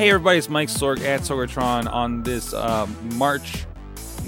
Hey everybody, it's Mike Sorg at Sorgatron on this uh, March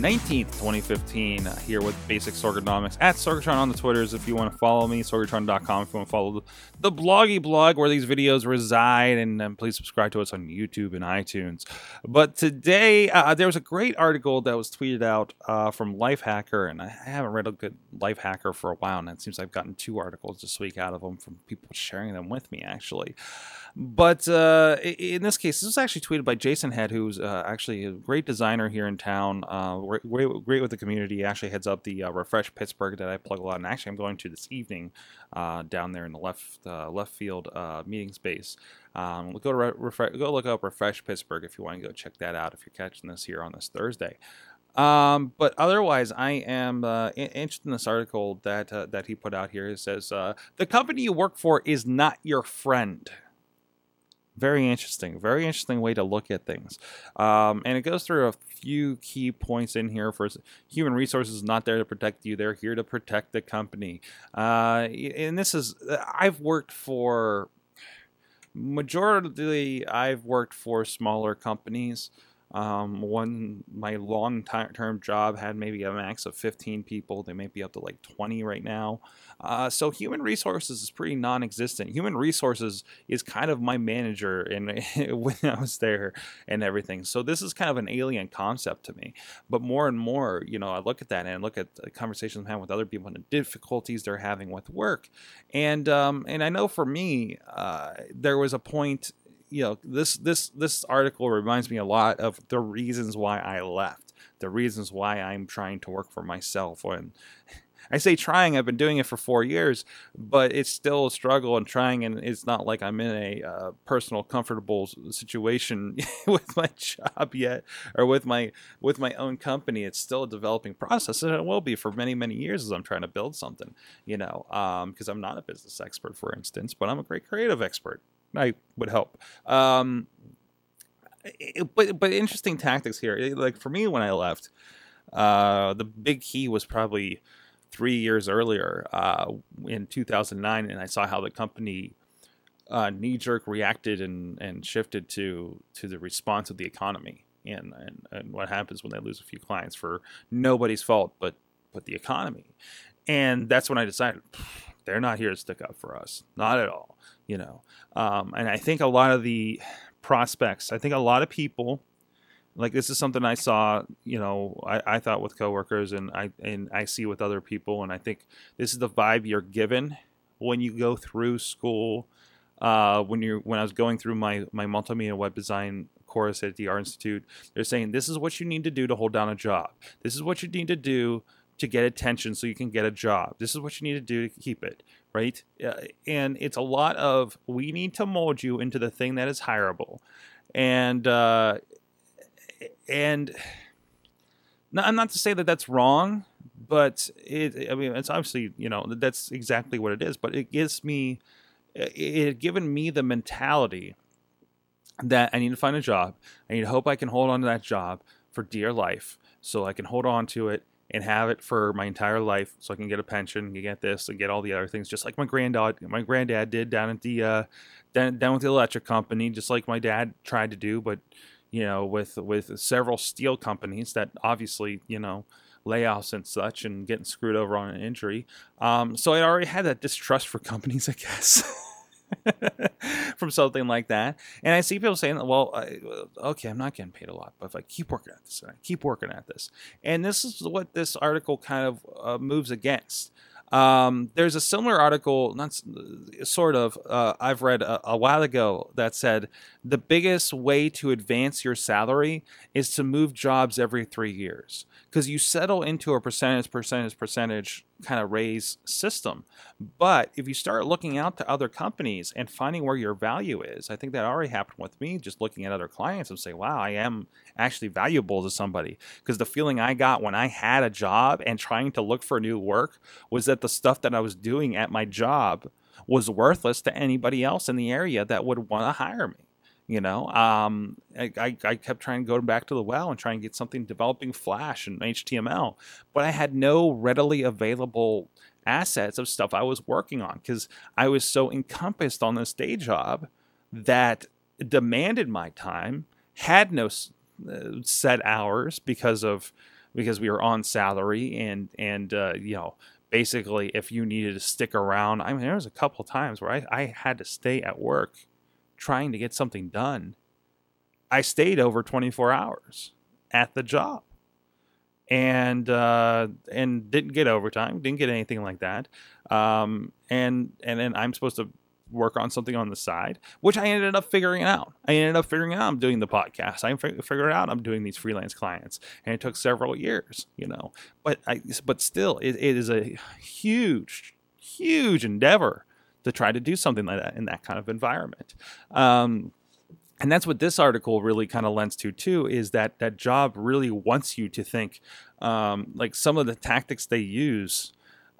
19th, 2015, uh, here with Basic Sorganomics at Sorgatron on the Twitters. If you want to follow me, sorgatron.com. If you want to follow the, bloggy blog where these videos reside, and please subscribe to us on YouTube and iTunes. But today, uh, there was a great article that was tweeted out uh, from Lifehacker, and I haven't read a good Lifehacker for a while, and it seems I've gotten two articles this week out of them from people sharing them with me, actually. But uh, in this case, this was actually tweeted by Jason Head, who's uh, actually a great designer here in town, uh, great, great with the community. He actually heads up the uh, Refresh Pittsburgh that I plug a lot. And actually, I'm going to this evening uh, down there in the left uh, left field meeting space. Um, go to re- go look up Refresh Pittsburgh if you want to go check that out. If you're catching this here on this Thursday. Um, but otherwise, I am uh, interested in this article that uh, that he put out here. It says uh, the company you work for is not your friend. Very interesting. Very interesting way to look at things. Um, and it goes through a few key points in here. For human resources is not there to protect you; they're here to protect the company. Uh, and this is I've worked for majority. I've worked for smaller companies. Um, one, my long term job had maybe a max of 15 people. They may be up to like 20 right now. Uh, so human resources is pretty non existent. Human resources is kind of my manager and when I was there and everything. So this is kind of an alien concept to me. But more and more, you know, I look at that and I look at the conversations I'm having with other people and the difficulties they're having with work. And, um, and I know for me, uh, there was a point you know this this this article reminds me a lot of the reasons why I left, the reasons why I'm trying to work for myself. When I say trying, I've been doing it for four years, but it's still a struggle and trying, and it's not like I'm in a uh, personal, comfortable situation with my job yet, or with my with my own company. It's still a developing process, and it will be for many, many years as I'm trying to build something. You know, because um, I'm not a business expert, for instance, but I'm a great creative expert. I would hope. Um, but but interesting tactics here. Like for me, when I left, uh, the big key was probably three years earlier uh, in 2009, and I saw how the company uh, knee jerk reacted and, and shifted to to the response of the economy and, and and what happens when they lose a few clients for nobody's fault but but the economy. And that's when I decided they're not here to stick up for us, not at all you know. Um, and I think a lot of the prospects, I think a lot of people, like this is something I saw, you know, I, I thought with coworkers and I and I see with other people, and I think this is the vibe you're given when you go through school. Uh, when you're when I was going through my my multimedia web design course at the Art Institute, they're saying this is what you need to do to hold down a job. This is what you need to do to get attention so you can get a job. This is what you need to do to keep it, right? Uh, and it's a lot of we need to mold you into the thing that is hireable. And uh, and I'm not to say that that's wrong, but it I mean it's obviously, you know, that's exactly what it is, but it gives me it had given me the mentality that I need to find a job. I need to hope I can hold on to that job for dear life so I can hold on to it and have it for my entire life so I can get a pension get this and get all the other things just like my granddad my granddad did down at the uh, down, down with the electric company just like my dad tried to do but you know with with several steel companies that obviously you know layoffs and such and getting screwed over on an injury. Um, so I already had that distrust for companies I guess from something like that. And I see people saying, well, I, okay, I'm not getting paid a lot, but if I keep working at this, I keep working at this. And this is what this article kind of uh, moves against. Um, there's a similar article, not sort of, uh, I've read a, a, while ago that said the biggest way to advance your salary is to move jobs every three years because you settle into a percentage, percentage, percentage kind of raise system. But if you start looking out to other companies and finding where your value is, I think that already happened with me, just looking at other clients and say, wow, I am actually valuable to somebody. Because the feeling I got when I had a job and trying to look for new work was that the stuff that I was doing at my job was worthless to anybody else in the area that would want to hire me you know um, I, I, kept trying to go back to the well and try and get something developing flash and html but i had no readily available assets of stuff i was working on because i was so encompassed on this day job that demanded my time, had no uh, set hours because of because we were on salary and and uh, you know basically if you needed to stick around i mean there was a couple times where I, I had to stay at work trying to get something done i stayed over 24 hours at the job and uh, and didn't get overtime didn't get anything like that um, and and then i'm supposed to work on something on the side, which I ended up figuring out. I ended up figuring out I'm doing the podcast. I figured out I'm doing these freelance clients, and it took several years, you know. But I, but still, it, it is a huge, huge endeavor to try to do something like that in that kind of environment. Um, and that's what this article really kind of lends to too is that that job really wants you to think um, like some of the tactics they use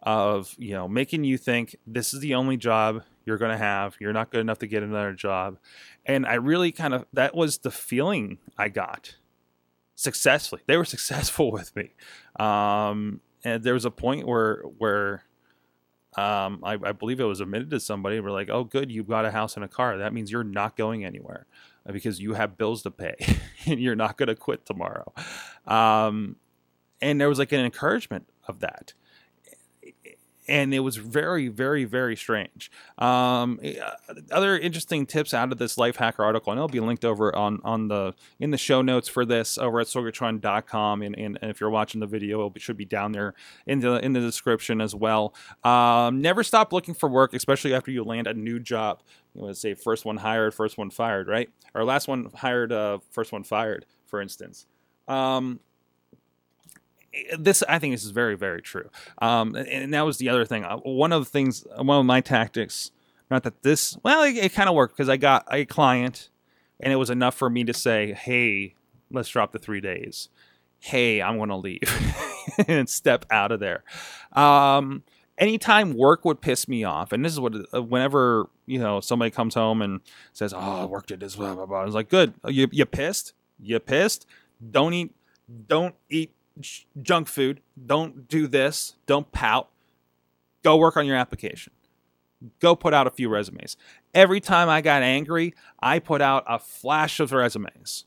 of you know making you think this is the only job you're going to have. You're not good enough to get another job. And I really kind of, that was the feeling I got successfully. They were successful with me. Um, and there was a point where, where, um, I, I, believe it was admitted to somebody. We're like, oh, good, you've got a house and a car. That means you're not going anywhere uh, because you have bills to pay and you're not going to quit tomorrow. Um, and there was like an encouragement of that and it was very, very, very strange. Um, eh, other interesting tips out of this Lifehacker article, and it'll be linked over on on the in the show notes for this over at sorgatron.com, and, and, and if you're watching the video, it should be down there in the in the description as well. Um, never stop looking for work, especially after you land a new job. You want to say first one hired, first one fired, right? Or last one hired, uh, first one fired, for instance. Um, this I think this is very very true. Um, and that was the other thing. Uh, one of the things, one of my tactics. Not that this, well, it, it kind of worked because I got a client, and it was enough for me to say, "Hey, let's drop the three days." Hey, I'm going to leave and step out of there. Um, anytime work would piss me off, and this is what uh, whenever you know somebody comes home and says, "Oh, I worked at this," blah blah blah. I was like, "Good, you you pissed? You pissed? Don't eat, don't eat junk food. Don't do this. Don't pout. Go work on your application. Go put out a few resumes. Every time I got angry, I put out a flash of resumes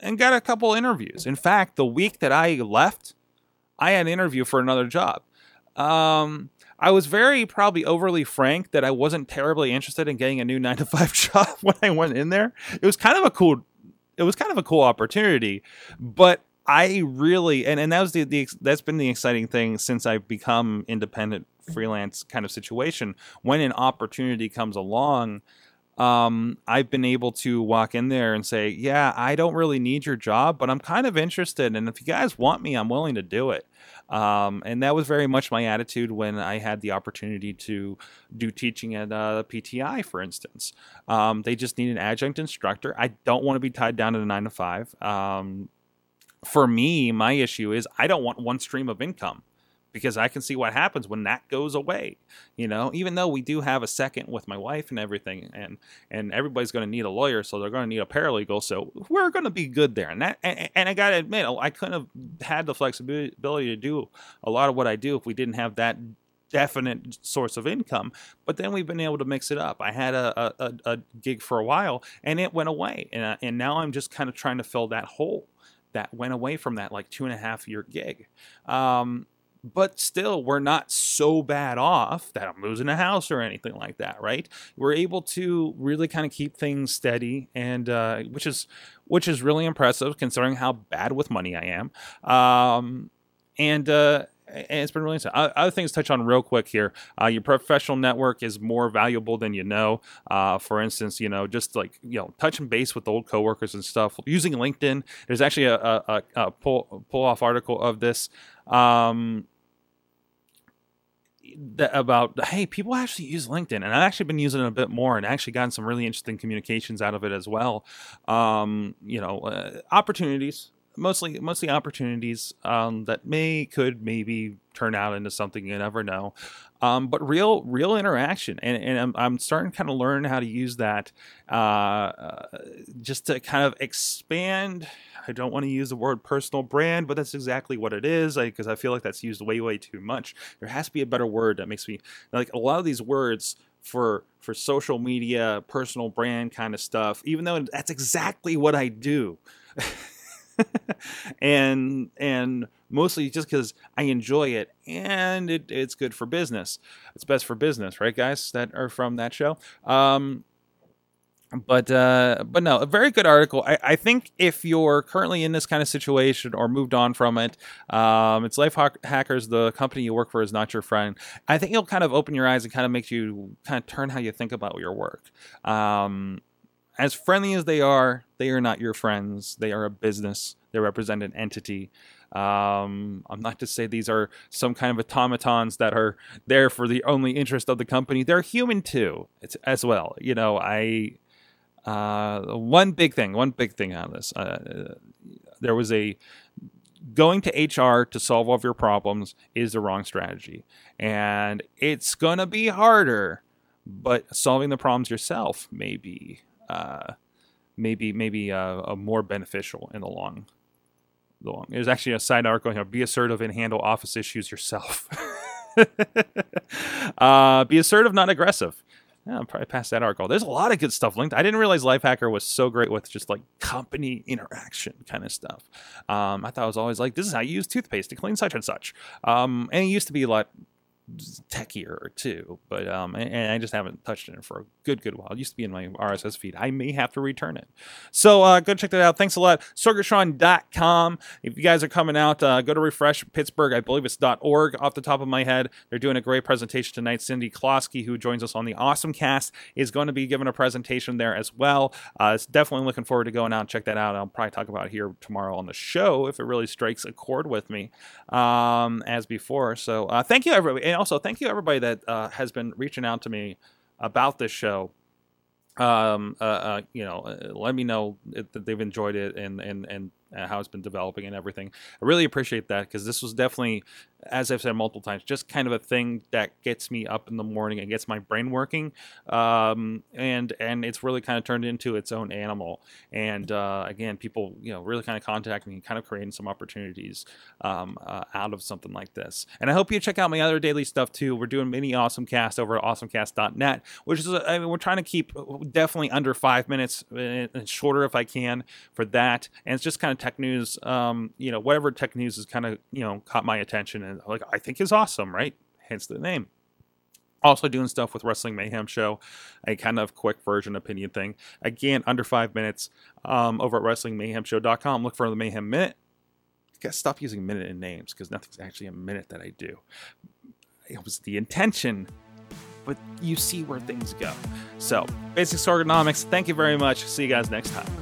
and got a couple interviews. In fact, the week that I left, I had an interview for another job. Um, I was very probably overly frank that I wasn't terribly interested in getting a new nine to five job when I went in there. It was kind of a cool, it was kind of a cool opportunity, but I really and, and that was the, the that's been the exciting thing since I've become independent freelance kind of situation. When an opportunity comes along, um, I've been able to walk in there and say, "Yeah, I don't really need your job, but I'm kind of interested, and if you guys want me, I'm willing to do it." Um, and that was very much my attitude when I had the opportunity to do teaching at uh, PTI, for instance. Um, they just need an adjunct instructor. I don't want to be tied down to the nine to five. Um, for me, my issue is I don't want one stream of income because I can see what happens when that goes away. You know, even though we do have a second with my wife and everything, and and everybody's going to need a lawyer, so they're going to need a paralegal. So we're going to be good there. And that, and, and I got to admit, I couldn't have had the flexibility to do a lot of what I do if we didn't have that definite source of income. But then we've been able to mix it up. I had a a, a gig for a while, and it went away, and and now I'm just kind of trying to fill that hole that went away from that like two and a half year gig. Um, but still, we're not so bad off that I'm losing a house or anything like that, right? We're able to really kind of keep things steady, and uh, which is which is really impressive considering how bad with money I am. Um, and uh, and it's been really interesting. Other things to touch on real quick here. Uh, your professional network is more valuable than you know. Uh, for instance, you know, just like you know, touching base with old coworkers and stuff. Using LinkedIn. There's actually a, a, a pull pull off article of this. Um, about hey people actually use linkedin and i've actually been using it a bit more and actually gotten some really interesting communications out of it as well um, you know uh, opportunities mostly mostly opportunities um, that may could maybe turn out into something you never know. Um, but real real interaction. And, and I'm, I'm starting to kind of learn how to use that uh, uh, just to kind of expand. I don't want to use the word personal brand but that's exactly what it is because I, I feel like that's used way way too much. There has to be a better word that makes me like a lot of these words for for social media, personal brand kind of stuff, even though that's exactly what I do. and and mostly just because I enjoy it and it, it's good for business. It's best for business, right, guys? That are from that show. Um, but uh, but no, a very good article. I, I think if you're currently in this kind of situation or moved on from it, um, it's Life Hackers. The company you work for is not your friend. I think it'll kind of open your eyes and kind of make you kind of turn how you think about your work. Um, as friendly as they are, they are not your friends. They are a business. They represent an entity. Um, I'm not to say these are some kind of automatons that are there for the only interest of the company. They're human too, as well. You know, I uh, one big thing, one big thing on this. Uh, there was a going to HR to solve all of your problems is the wrong strategy, and it's gonna be harder. But solving the problems yourself may be, uh, maybe, maybe uh, more beneficial in the long, the long. There's actually a side article here: be assertive and handle office issues yourself. uh, be assertive, not aggressive. Yeah, I'll probably pass that article. There's a lot of good stuff linked. I didn't realize Lifehacker was so great with just like company interaction kind of stuff. Um, I thought it was always like, this is how you use toothpaste to clean such and such. Um, and it used to be a lot techier too, but um, and I just haven't touched it for a good, good while. It used to be in my RSS feed. I may have to return it. So uh, go check that out. Thanks a lot. Sorgatron.com. If you guys are coming out, uh, go to Refresh Pittsburgh. I believe it's .org off the top of my head. They're doing a great presentation tonight. Cindy Klosky, who joins us on the Awesome Cast, is going to be giving a presentation there as well. Uh, it's definitely looking forward to going out and check that out. I'll probably talk about here tomorrow on the show if it really strikes a chord with me um, as before. So uh, thank you, everybody. And also, thank you, everybody that uh, has been reaching out to me about this show um uh, uh you know uh, let me know that they've enjoyed it and and and how it's been developing and everything i really appreciate that because this was definitely as I've said multiple times, just kind of a thing that gets me up in the morning and gets my brain working. Um, and and it's really kind of turned into its own animal. And uh, again, people you know really kind of contact me, kind of creating some opportunities um, uh, out of something like this. And I hope you check out my other daily stuff too. We're doing mini awesome cast over at awesomecast.net, which is I mean, we're trying to keep definitely under five minutes and shorter if I can for that. And it's just kind of tech news. Um, you know, whatever tech news has kind of you know caught my attention and like I think is awesome, right? Hence the name. Also doing stuff with Wrestling Mayhem Show, a kind of quick version opinion thing. Again, under five minutes um, over at WrestlingMayhemShow.com. Look for the Mayhem Minute. Gotta stop using minute in names because nothing's actually a minute that I do. It was the intention, but you see where things go. So, Basic Sorganomics, thank you very much. See you guys next time.